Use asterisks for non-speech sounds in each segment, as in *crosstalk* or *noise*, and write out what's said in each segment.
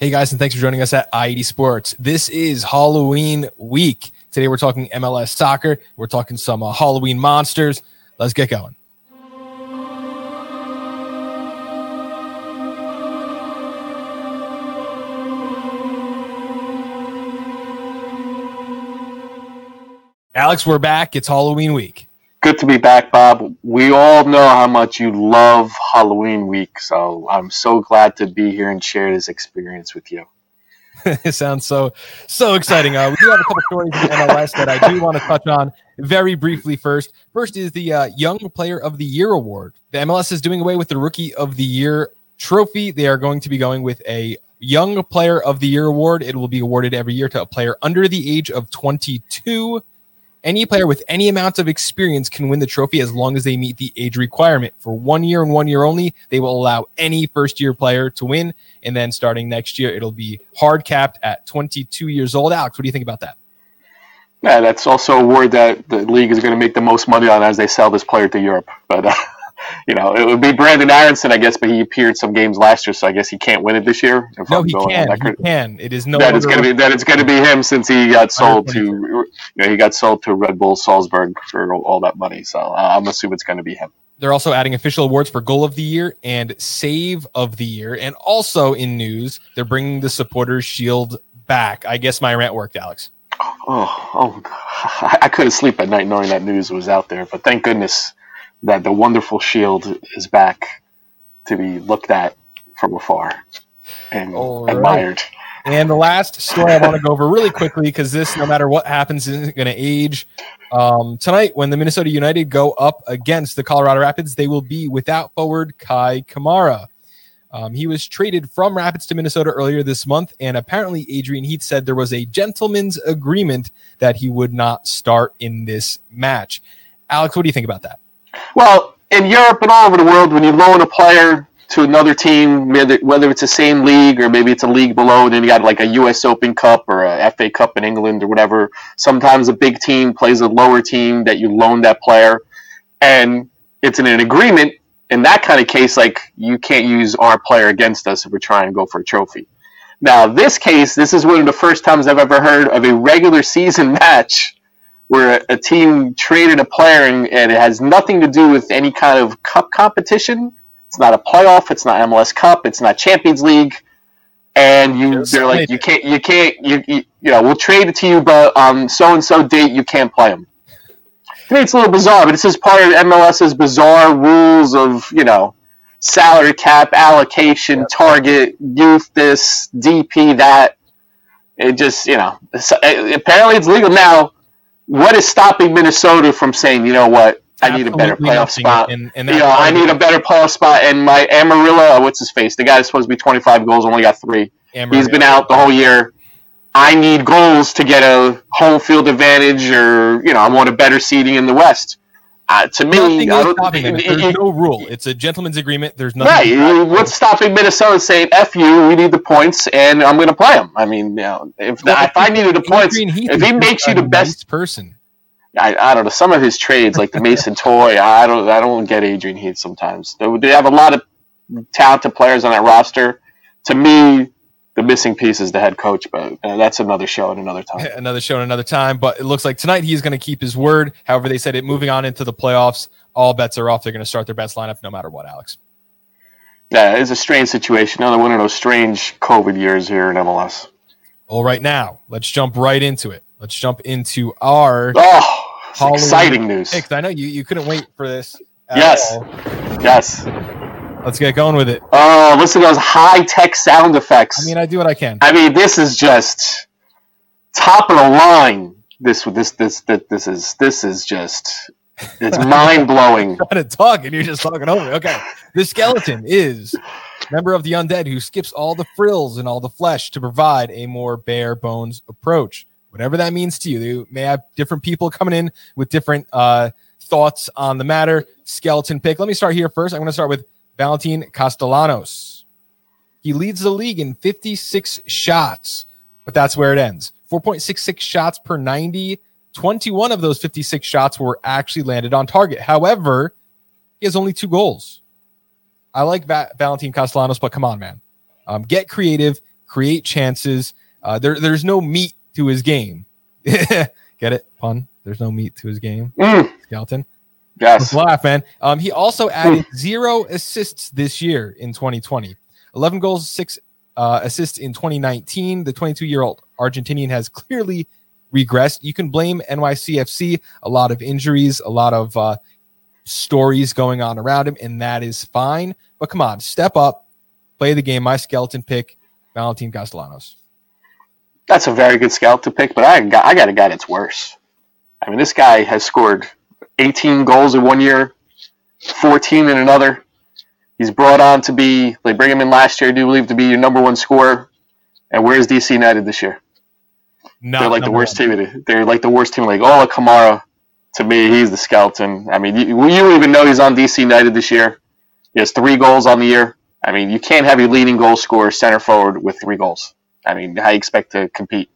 Hey guys, and thanks for joining us at i80 Sports. This is Halloween week. Today we're talking MLS soccer. We're talking some uh, Halloween monsters. Let's get going. Alex, we're back. It's Halloween week. Good to be back, Bob. We all know how much you love Halloween week, so I'm so glad to be here and share this experience with you. *laughs* it sounds so so exciting. Uh, we do have a couple stories in MLS that I do want to touch on very briefly. First, first is the uh, Young Player of the Year award. The MLS is doing away with the Rookie of the Year trophy. They are going to be going with a Young Player of the Year award. It will be awarded every year to a player under the age of 22 any player with any amount of experience can win the trophy as long as they meet the age requirement. For one year and one year only, they will allow any first year player to win. And then starting next year, it'll be hard capped at 22 years old. Alex, what do you think about that? Yeah, that's also a word that the league is going to make the most money on as they sell this player to Europe. But uh, you know, it would be Brenden Aaronson, I guess, but he appeared some games last year, so I guess he can't win it this year. no, he can. He can. It is no. That it's going to be that it's going to be him since he got sold to, you know, he got sold to Red Bull Salzburg for all that money. So uh, I'm assuming it's going to be him. They're also adding official awards for goal of the year and save of the year, and also in news, they're bringing the supporters shield back. I guess my rant worked, Alex. Oh, oh, *laughs* I couldn't sleep at night knowing that news was out there, but thank goodness that the wonderful shield is back to be looked at from afar and right. admired. And the last story I want to go over really quickly because this, no matter what happens, isn't going to age. Um, tonight, when the Minnesota United go up against the Colorado Rapids, they will be without forward Kei Kamara. Um, he was traded from Rapids to Minnesota earlier this month, and apparently Adrian Heath said there was a gentleman's agreement that he would not start in this match. Alex, what do you think about that? Well, in Europe and all over the world, when you loan a player to another team, whether it's the same league or maybe it's a league below, then you got like a U.S. Open Cup or a FA Cup in England or whatever. Sometimes a big team plays a lower team that you loan that player, and it's in an agreement. In that kind of case, like you can't use our player against us if we're trying to go for a trophy. Now, this case, this is one of the first times I've ever heard of a regular season *laughs* match where a team traded a player and, and, it has nothing to do with any kind of cup competition. It's not a playoff. It's not MLS Cup. It's not Champions League. And you, they're like, you can't, you can't, you, you, you know, we'll trade it to you, but on so and so date, you can't play them. To me, it's a little bizarre, but this is part of MLS's bizarre rules of, you know, salary cap, allocation, target, youth, this, DP, that. It just, you know, apparently it's legal now what is stopping Minnesota from saying, you know what, I need a better playoff spot. And, and you know, I need a better playoff spot. And my Amarilla, uh, what's his face? The guy that's supposed to be 25 goals only got three. Amarilla. He's been out the whole year. I need goals to get a home field advantage, or you know, I want a better seating in the West. Uh, to me, There's *laughs* no rule. It's a gentleman's agreement. There's nothing. Right. What's stopping Minnesota saying "f you"? We need the points, and I'm going to play them. I mean, you know, if, well, if I needed the points, if he makes you the best person, I, I don't know. Some of his trades, like the Mason *laughs* Toye, I don't I don't get Adrian Heath sometimes. They, they have a lot of talented players on that roster. To me, the missing piece is the head coach, but uh, that's another show at another time. *laughs* another show at another time. But it looks like tonight he's going to keep his word. However, they said it moving on into the playoffs, all bets are off. They're going to start their best lineup no matter what, Alex. Yeah, it's a strange situation. Another one of those strange COVID years here in MLS. All right, now let's jump right into it. Let's jump into our oh, exciting news. Picks. I know you, you couldn't wait for this. Yes. All. Yes. Let's get going with it. Oh, listen to those high tech sound effects. I mean, I do what I can. I mean, this is just top of the line. This this this this, this is this is just it's *laughs* mind blowing. trying to talk and you're just talking over. Okay, the skeleton is member of the undead who skips all the frills and all the flesh to provide a more bare bones approach. Whatever that means to you, you may have different people coming in with different uh, thoughts on the matter. Skeleton pick. Let me start here first. I'm going to start with Valentin Castellanos. He leads the league in 56 shots, but that's where it ends. 4.66 shots per 90. 21 of those 56 shots were actually landed on target. However, he has only two goals. I like Va- Valentin Castellanos, but come on, man. Um, get creative, create chances. Uh, there, there's no meat to his game. *laughs* Get it? Pun. There's no meat to his game. Mm, Skeleton. Yes. Laugh, man. Um, he also added zero assists this year in 2020. 11 goals, six uh, assists in 2019. The 22 year old Argentinian has clearly regressed. You can blame NYCFC, a lot of injuries, a lot of uh, stories going on around him, and that is fine. But come on, step up, play the game. My skeleton pick, Valentin Castellanos. That's a very good skeleton pick, but I got I got a guy that's worse. I mean, this guy has scored 18 goals in one year, 14 in another. He's brought on to be they bring him in last year, I do believe, to be your number one scorer. And where's DC United this year? Not They're like the worst one. team. They're like the worst team. Like Ola Kamara, to me, he's the skeleton. I mean, you, you even know he's on DC United this year. He has three goals on the year. I mean, you can't have your leading goal scorer center forward with three goals. I mean, how you expect to compete?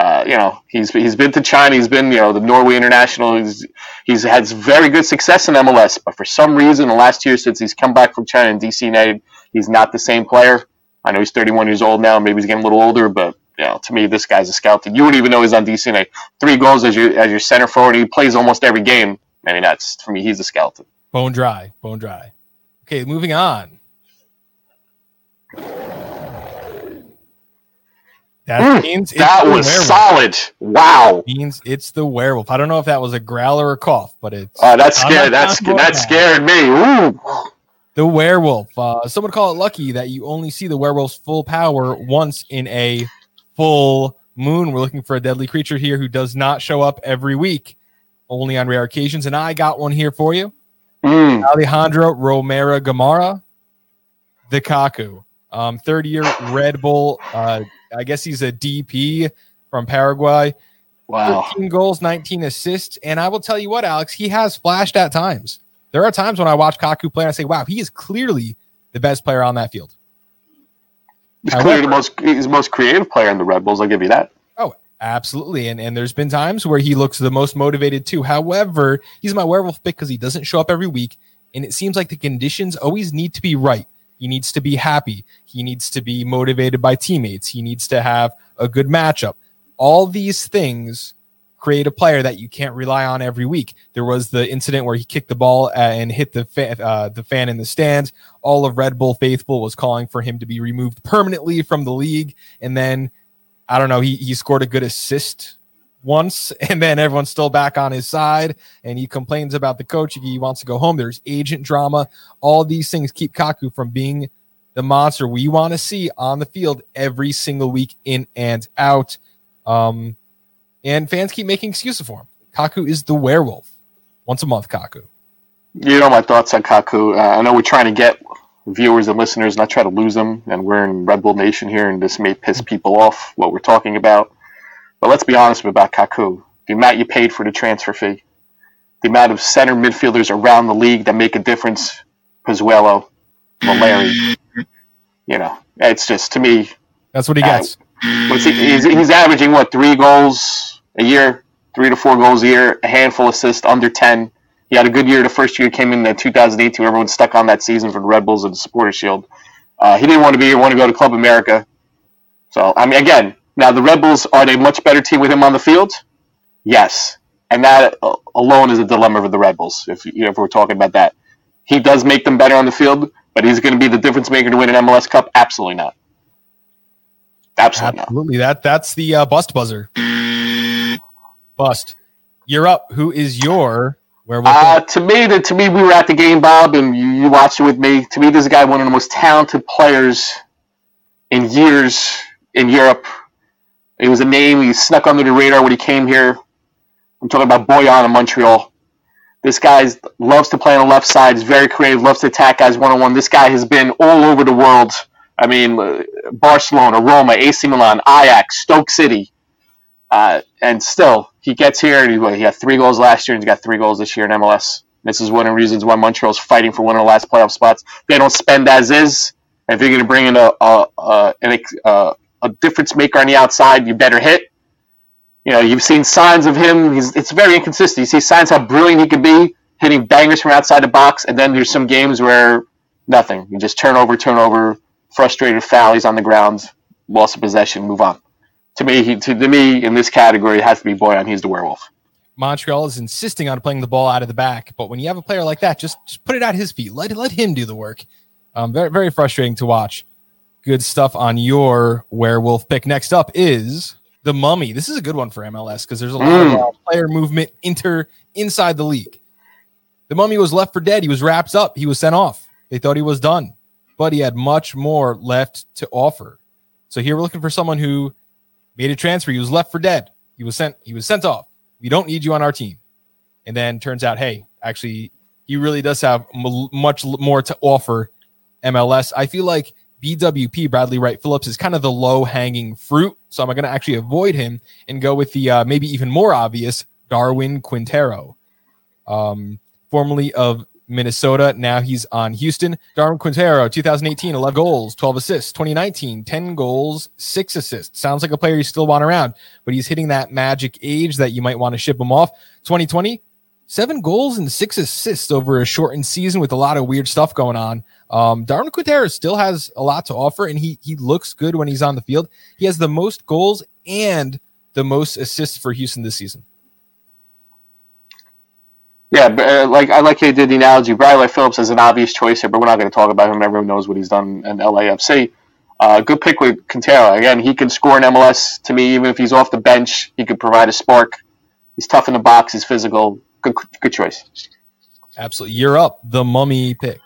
Uh, you know, he's he's been to China. He's been you know the Norway international. He's he's had very good success in MLS, but for some reason, the last year since he's come back from China and DC United, he's not the same player. I know he's 31 years old now. Maybe he's getting a little older, but you know, to me, this guy's a skeleton. You wouldn't even know he's on DC United. Three goals as your as your center forward. He plays almost every game. I mean, that's for me. He's a skeleton. Bone dry, bone dry. Okay, moving on. That Mm, means it's That was solid. Wow. Means it's the werewolf. I don't know if that was a growl or a cough, but it's Oh, that's I'm scared. That's I'm that scared me. Ooh. the werewolf. Uh, some would call it lucky that you only see the werewolf's full power once in a full moon. We're looking for a deadly creature here who does not show up every week, only on rare occasions. And I got one here for you. Mm. Alejandro Romero Gamarra, the Kaku. Um, third year Red Bull. Uh, I guess he's a DP from Paraguay. Wow. 13 goals, 19 assists. And I will tell you what, Alex, he has flashed at times. There are times when I watch Kaku play and I say, wow, he is clearly the best player on that field. He's clearly the most he's the most creative player in the Red Bulls. I'll give you that. Oh, absolutely. And and there's been times where he looks the most motivated too. However, he's my werewolf pick because he doesn't show up every week. And it seems like the conditions always need to be right. He needs to be happy. He needs to be motivated by teammates. He needs to have a good matchup. All these things create a player that you can't rely on every week. There was the incident where he kicked the ball uh, and hit the fa- uh, the fan in the stands. All of Red Bull faithful was calling for him to be removed permanently from the league. And then I don't know, he he scored a good assist once, *laughs* and then everyone's still back on his side, and he complains about the coach. He wants to go home. There's agent drama. All these things keep Kaku from being the monster we want to see on the field every single week, in and out. Um, and fans keep making excuses for him. Kaku is the werewolf. Once a month, Kaku. You know my thoughts on Kaku. Uh, I know we're trying to get viewers and listeners, not try to lose them, and we're in Red Bull Nation here, and this may piss people off what we're talking about. But let's be honest about Kaku. The amount you paid for the transfer fee, the amount of center midfielders around the league that make a difference, Pozuelo, Valeri. You know, it's just to me. That's what he Uh, gets. What's he, he's, he's averaging what three goals a year, three to four goals a year, a handful of assists, under ten. He had a good year the first year he came in in 2018. Everyone stuck on that season for the Red Bulls and the Supporters Shield. Uh, he didn't want to be here, want to go to Club America. So I mean, again, now the Rebels are they a much better team with him on the field? Yes, and that uh, alone is a dilemma for the Rebels. If you know, if we're talking about that, he does make them better on the field, but he's going to be the difference maker to win an MLS Cup. Absolutely not. Absolutely not. That that's the uh, bust buzzer. Bust. You're up. Who is your werewolf? Uh, to me, the, to me, we were at the game, Bob, and you, you watched it with me. To me, this guy one of the most talented players in years in Europe. He was a name. He snuck under the radar when he came here. I'm talking about Bojan in Montreal. This guy loves to play on the left side. He's very creative. Loves to attack guys one on one. This guy has been all over the world. I mean, uh, Barcelona, Roma, AC Milan, Ajax, Stoke City. Uh, and still, he gets here and he, he had three goals last year and he's got three goals this year in MLS. This is one of the reasons why Montreal's fighting for one of the last playoff spots. They don't spend as is. If you're going to bring in a a, a, uh, a difference maker on the outside, you better hit. You know, you've seen signs of him. He's it's very inconsistent. You see signs how brilliant he could be, hitting bangers from outside the box, and then there's some games where nothing. You just turn over, turn over, frustrated foul. He's on the ground. loss of possession, move on. To me, he, to, to me, in this category, it has to be Bojan. He's the werewolf. Montreal is insisting on playing the ball out of the back, but when you have a player like that, just, just put it at his feet. Let let him do the work. Um, very very frustrating to watch. Good stuff on your werewolf pick. Next up is the Mummy. This is a good one for MLS because there's a lot mm. of player movement inter inside the league. The Mummy was left for dead. He was wrapped up. He was sent off. They thought he was done, but he had much more left to offer. So here we're looking for someone who made a transfer. He was left for dead. He was sent. He was sent off. We don't need you on our team. And then turns out, hey, actually, he really does have m- much more to offer MLS. I feel like BWP Bradley Wright Phillips is kind of the low hanging fruit. So I'm going to actually avoid him and go with the uh, maybe even more obvious Darwin Quintero, um, formerly of Minnesota. Now he's on Houston. Darwin Quintero, 2018, 11 goals, 12 assists. 2019, 10 goals, six assists. Sounds like a player you still want around, but he's hitting that magic age that you might want to ship him off. 2020, seven goals and six assists over a shortened season with a lot of weird stuff going on. Um, Darwin Quintero still has a lot to offer, and he he looks good when he's on the field. He has the most goals and the most assists for Houston this season. Yeah, but, uh, like I like how you did the analogy. Bradley Phillips is an obvious choice here, but we're not going to talk about him. Everyone knows what he's done in LAFC. Uh, good pick with Quintero. Again, he can score in MLS. To me, even if he's off the bench, he could provide a spark. He's tough in the box. He's physical. Good, good choice. Absolutely. You're up. The mummy pick.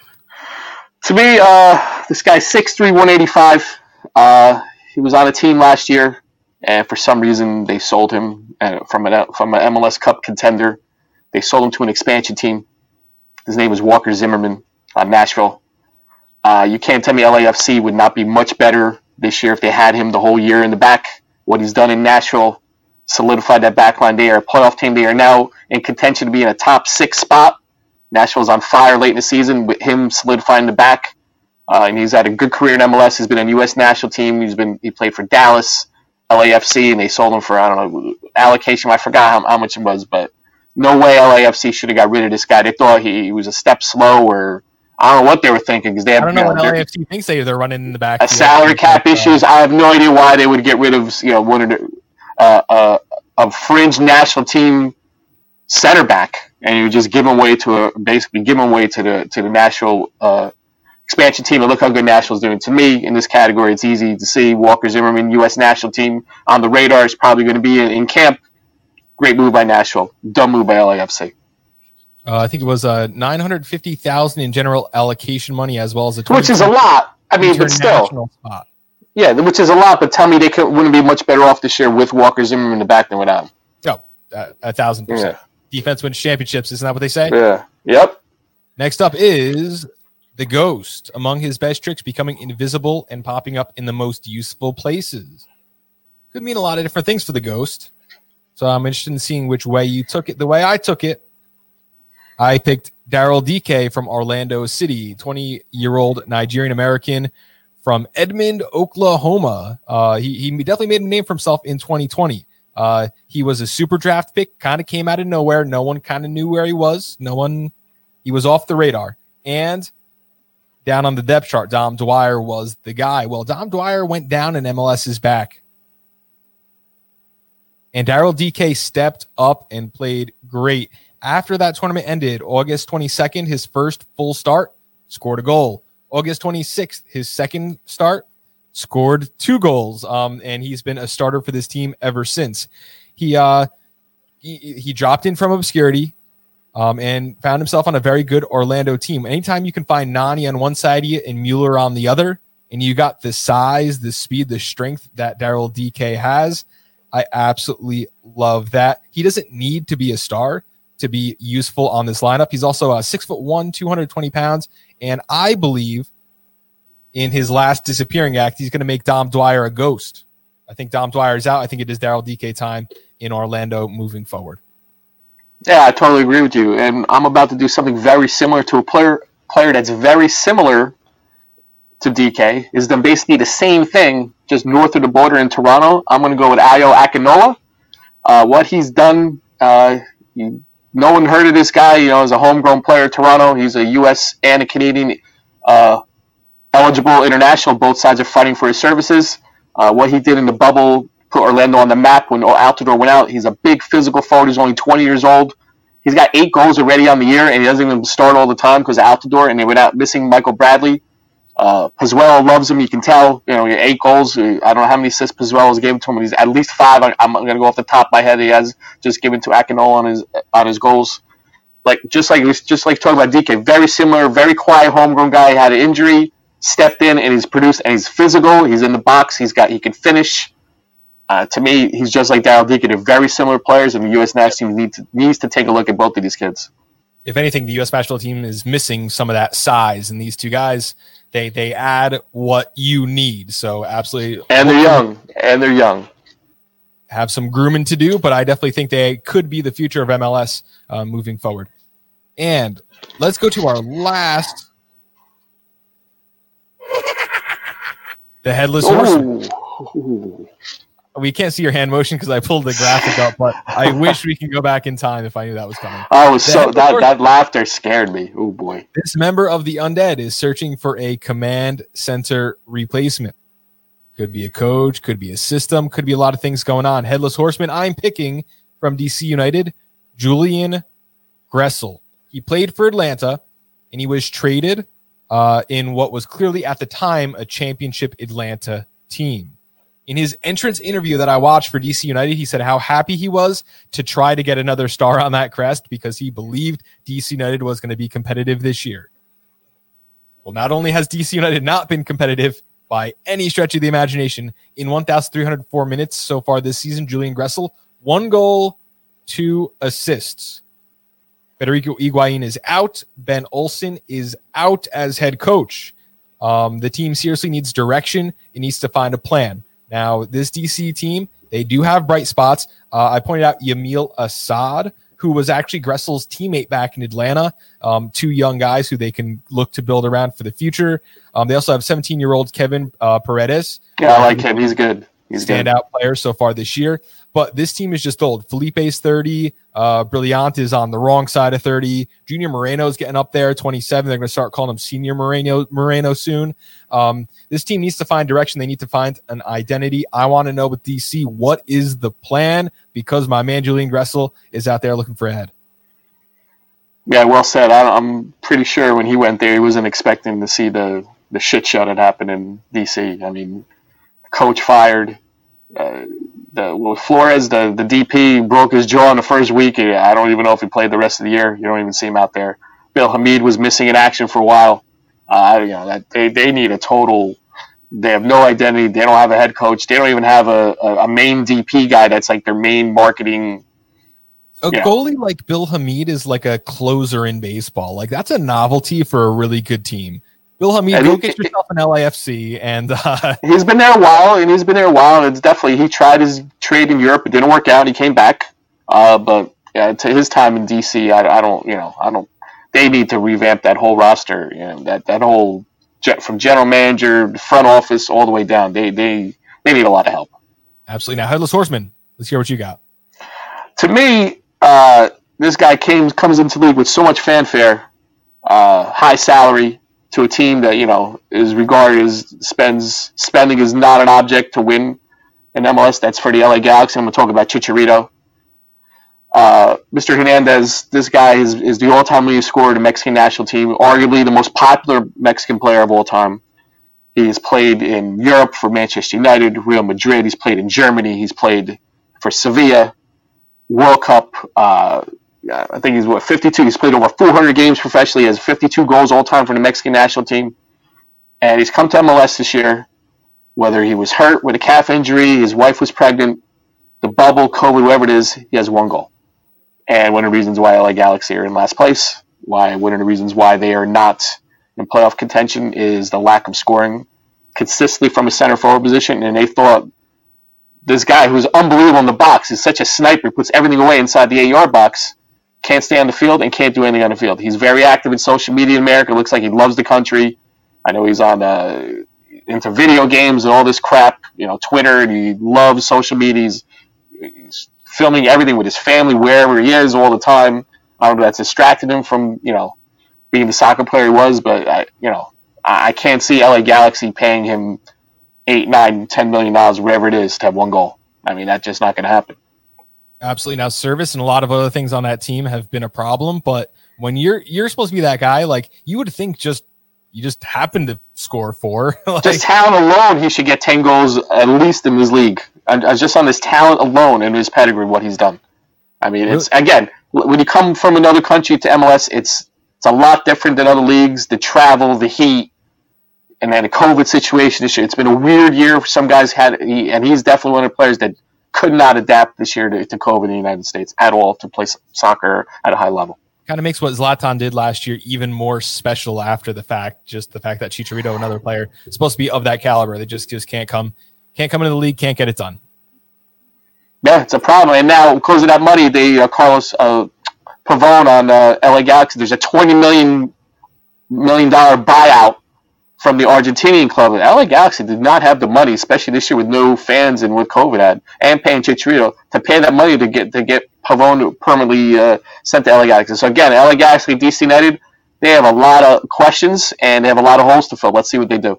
To me, uh, this guy 6'3", 185. Uh, he was on a team last year, and for some reason they sold him uh, from an from an MLS Cup contender they sold him to an expansion team. His name was Walker Zimmerman on Nashville. Uh, you can't tell me LAFC would not be much better this year if they had him the whole year in the back. What he's done in Nashville solidified that backline. They are a playoff team. They are now in contention to be in a top six spot. Nashville's on fire late in the season with him solidifying the back. Uh, and he's had a good career in MLS. He's been in U.S. national team. He's been he played for Dallas, LAFC, and they sold him for I don't know allocation. I forgot how, how much it was, but no way LAFC should have got rid of this guy. They thought he, he was a step slow, or I don't know what they were thinking because they have. I don't know, know what LAFC thinks they they're running in the back. A salary cap issues. I have no idea why they would get rid of you know one of the uh, uh, a fringe national team center back, and you just give him away to a basically give him away to the to the national uh, expansion team. And look how good Nashville's doing. To me, in this category, it's easy to see Walker Zimmerman, U.S. national team on the radar, is probably going to be in, in camp Great move by Nashville. Dumb move by LAFC. Uh, I think it was uh, nine hundred fifty thousand in general allocation money, as well as a which is a lot. I mean, but still, spot. yeah, which is a lot. But tell me, they could, wouldn't be much better off this year with Walker Zimmerman in the back than without him. Oh, uh, a thousand percent. Yeah. Defense wins championships. Isn't that what they say? Yeah. Yep. Next up is the Ghost. Among his best tricks, becoming invisible and popping up in the most useful places. Could mean a lot of different things for the Ghost. So I'm interested in seeing which way you took it. The way I took it, I picked Daryl Dike from Orlando City, 20 year old Nigerian American from Edmond, Oklahoma. Uh, he, he definitely made a name for himself in 2020. Uh, he was a super draft pick, kind of came out of nowhere. No one kind of knew where he was. No one, he was off the radar. And down on the depth chart, Dom Dwyer was the guy. Well, Dom Dwyer went down and MLS is back. And Daryl Dike stepped up and played great. After that tournament ended, August 22nd, his first full start, scored a goal. August 26th, his second start, scored two goals. Um, and he's been a starter for this team ever since. He uh he, he dropped in from obscurity um, and found himself on a very good Orlando team. Anytime you can find Nani on one side of you and Mueller on the other, and you got the size, the speed, the strength that Daryl Dike has, I absolutely love that. He doesn't need to be a star to be useful on this lineup. He's also a six foot one, 220 pounds. And I believe in his last disappearing act, he's going to make Dom Dwyer a ghost. I think Dom Dwyer is out. I think it is Daryl Dike time in Orlando moving forward. Yeah, I totally agree with you. And I'm about to do something very similar to a player player that's very similar to Dike. Is them basically the same thing, just north of the border in Toronto. I'm going to go with Ayo Akinola. Uh, what he's done, uh, he, no one heard of this guy. You know, as a homegrown player, Toronto. He's a U.S. and a Canadian uh, eligible international. Both sides are fighting for his services. Uh, what he did in the bubble put Orlando on the map when Altidore went out. He's a big physical forward. He's only 20 years old. He's got eight goals already on the year, and he doesn't even start all the time because Altidore, and they went out missing Michael Bradley. Uh, Pozuelo loves him. You can tell. You know, eight goals. I don't know how many assists Pozuelo's given to him. He's at least five. I, am going to go off the top of my head. He has just given to Akinola on his on his goals. Like just like just like talking about Dike, very similar, very quiet homegrown guy. He had an injury, stepped in, and he's produced. And he's physical. He's in the box. He's got. He can finish. Uh, to me, he's just like Daryl Dike. They're very similar players, and the U.S. national team need to, needs to take a look at both of these kids. If anything, the U.S. national team is missing some of that size, and these two guys they they add what you need. So absolutely, and they're young, and they're young. Have some grooming to do, but I definitely think they could be the future of MLS uh, moving forward. And let's go to our last, the headless horseman we oh, can't see your hand motion because I pulled the graphic up, but I *laughs* wish we can go back in time if I knew that was coming. Oh, so that, that laughter scared me. Oh boy. This member of the undead is searching for a command center replacement. Could be a coach, could be a system, could be a lot of things going on. Headless Horseman, I'm picking from DC United, Julian Gressel. He played for Atlanta and he was traded uh, in what was clearly at the time a championship Atlanta team in his entrance interview that I watched for DC United, he said how happy he was to try to get another star on that crest because he believed DC United was going to be competitive this year. Well, not only has DC United not been competitive by any stretch of the imagination in 1,304 minutes so far this season, Julian Gressel, one goal, two assists. Federico Higuain is out. Ben Olsen is out as head coach. Um, the team seriously needs direction. It needs to find a plan. Now, this DC team, they do have bright spots. Uh, I pointed out Yamil Asad, who was actually Gressel's teammate back in Atlanta. Um, two young guys who they can look to build around for the future. Um, they also have 17 year old Kevin uh, Paredes. Yeah, I like him. He's good. He's standout player so far this year. But this team is just old. Felipe's 30. Uh, Brillant is on the wrong side of 30. Junior Moreno is getting up there, 27. They're going to start calling him Senior Moreno, Moreno soon. Um, this team needs to find direction. They need to find an identity. I want to know with DC, what is the plan? Because my man Julian Gressel is out there looking for a head. Yeah, well said. I, am pretty sure when he went there, he wasn't expecting to see the, the shit show that happened in DC. I mean, coach fired. Uh, the well, Flores, the the DP, broke his jaw in the first week. I don't even know if he played the rest of the year. You don't even see him out there. Bill Hamid was missing in action for a while. Uh, you know that they, they need a total. They have no identity. They don't have a head coach. They don't even have a, a, a main DP guy that's like their main marketing. A goalie like Bill Hamid is like a closer in baseball. Like that's a novelty for a really good team. Bill Hamid, go get yourself an LAFC, and uh, *laughs* he's been there a while, and he's been there a while. And it's definitely he tried his trade in Europe, it didn't work out. He came back, uh, but yeah, to his time in DC, I, I, don't, you know, I don't. They need to revamp that whole roster, you know, that that whole from general manager, front office, all the way down. They they they need a lot of help. Absolutely. Now, headless horseman. Let's hear what you got. To me, uh, this guy came comes into league with so much fanfare, uh, high salary, to a team that you know is regarded as spends spending is not an object to win in MLS. That's for the LA Galaxy. I'm going to talk about Chicharito. Uh, Mr. Hernandez, this guy is, is the all-time leading scorer in the Mexican national team, arguably the most popular Mexican player of all time. He has played in Europe for Manchester United, Real Madrid. He's played in Germany. He's played for Sevilla, World Cup, uh, I think he's what 52. He's played over 400 games professionally. He has 52 goals all time for the Mexican national team, and he's come to MLS this year. Whether he was hurt with a calf injury, his wife was pregnant, the bubble, COVID, whatever it is, he has one goal. And one of the reasons why LA Galaxy are in last place, why one of the reasons why they are not in playoff contention is the lack of scoring consistently from a center forward position. And they thought this guy who's unbelievable in the box is such a sniper, puts everything away inside the AR box can't stay on the field and can't do anything on the field. He's very active in social media in America. Looks like he loves the country. I know he's on uh, into video games and all this crap, you know, Twitter, and he loves social media. He's, he's filming everything with his family wherever he is all the time. I don't know if that's distracted him from, you know, being the soccer player he was, but I, you know, I can't see LA Galaxy paying him eight, nine, ten million dollars, whatever it is, to have one goal. I mean, that's just not going to happen. Absolutely. Now, service and a lot of other things on that team have been a problem, but when you're you're supposed to be that guy, like you would think, just you just happen to score four. *laughs* like, just talent alone, he should get ten goals at least in this league. And uh, just on his talent alone and his pedigree, what he's done. I mean, it's again when you come from another country to MLS, it's it's a lot different than other leagues. The travel, the heat, and then a COVID situation this year. It's been a weird year. Some guys had, and he's definitely one of the players that could not adapt this year to, to COVID in the United States at all to play soccer at a high level. Kind of makes what Zlatan did last year even more special after the fact. Just the fact that Chicharito, another player, is supposed to be of that caliber, they just just can't come, can't come into the league, can't get it done. Yeah, it's a problem. And now because of that money, they uh, Carlos uh, Pavone on uh, LA Galaxy. There's a twenty million million dollar buyout from the Argentinian club. And LA Galaxy did not have the money, especially this year with no fans and with COVID had, and paying Chicharito to pay that money to get to get Pavone permanently uh, sent to LA Galaxy. So again, LA Galaxy, DC United, they have a lot of questions and they have a lot of holes to fill. Let's see what they do.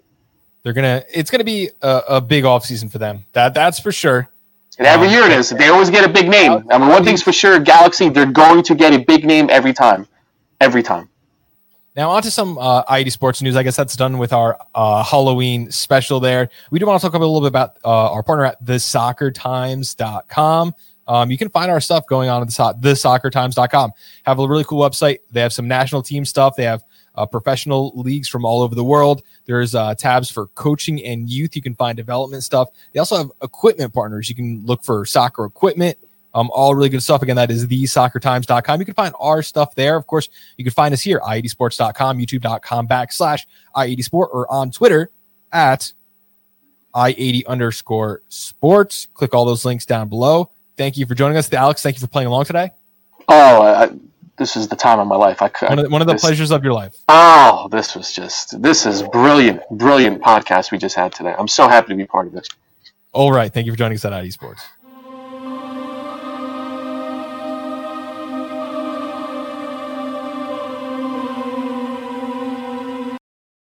They're gonna. It's gonna be a, a big offseason for them. That that's for sure. And every um, year it is. They always get a big name. I mean, one thing's for sure: Galaxy, they're going to get a big name every time. Every time. Now, on to some uh, i80 sports news. I guess that's done with our uh, Halloween special there. We do want to talk a little bit about uh, our partner at thesoccertimes.com. Um, you can find our stuff going on at the, thesoccertimes.com. Have a really cool website. They have some national team stuff. They have uh, professional leagues from all over the world. There's uh, tabs for coaching and youth. You can find development stuff. They also have equipment partners. You can look for soccer equipment. Um, all really good stuff. Again, that is thesoccertimes.com. You can find our stuff there. Of course, you can find us here, i80sports.com, youtube.com backslash i80sport, or on Twitter at i80 underscore sports. Click all those links down below. Thank you for joining us. Alex, thank you for playing along today. Oh, I, this is the time of my life. I one of, one of the this, pleasures of your life. Oh, this was just this is brilliant, brilliant podcast we just had today. I'm so happy to be part of this. All right, thank you for joining us at i80 Sports.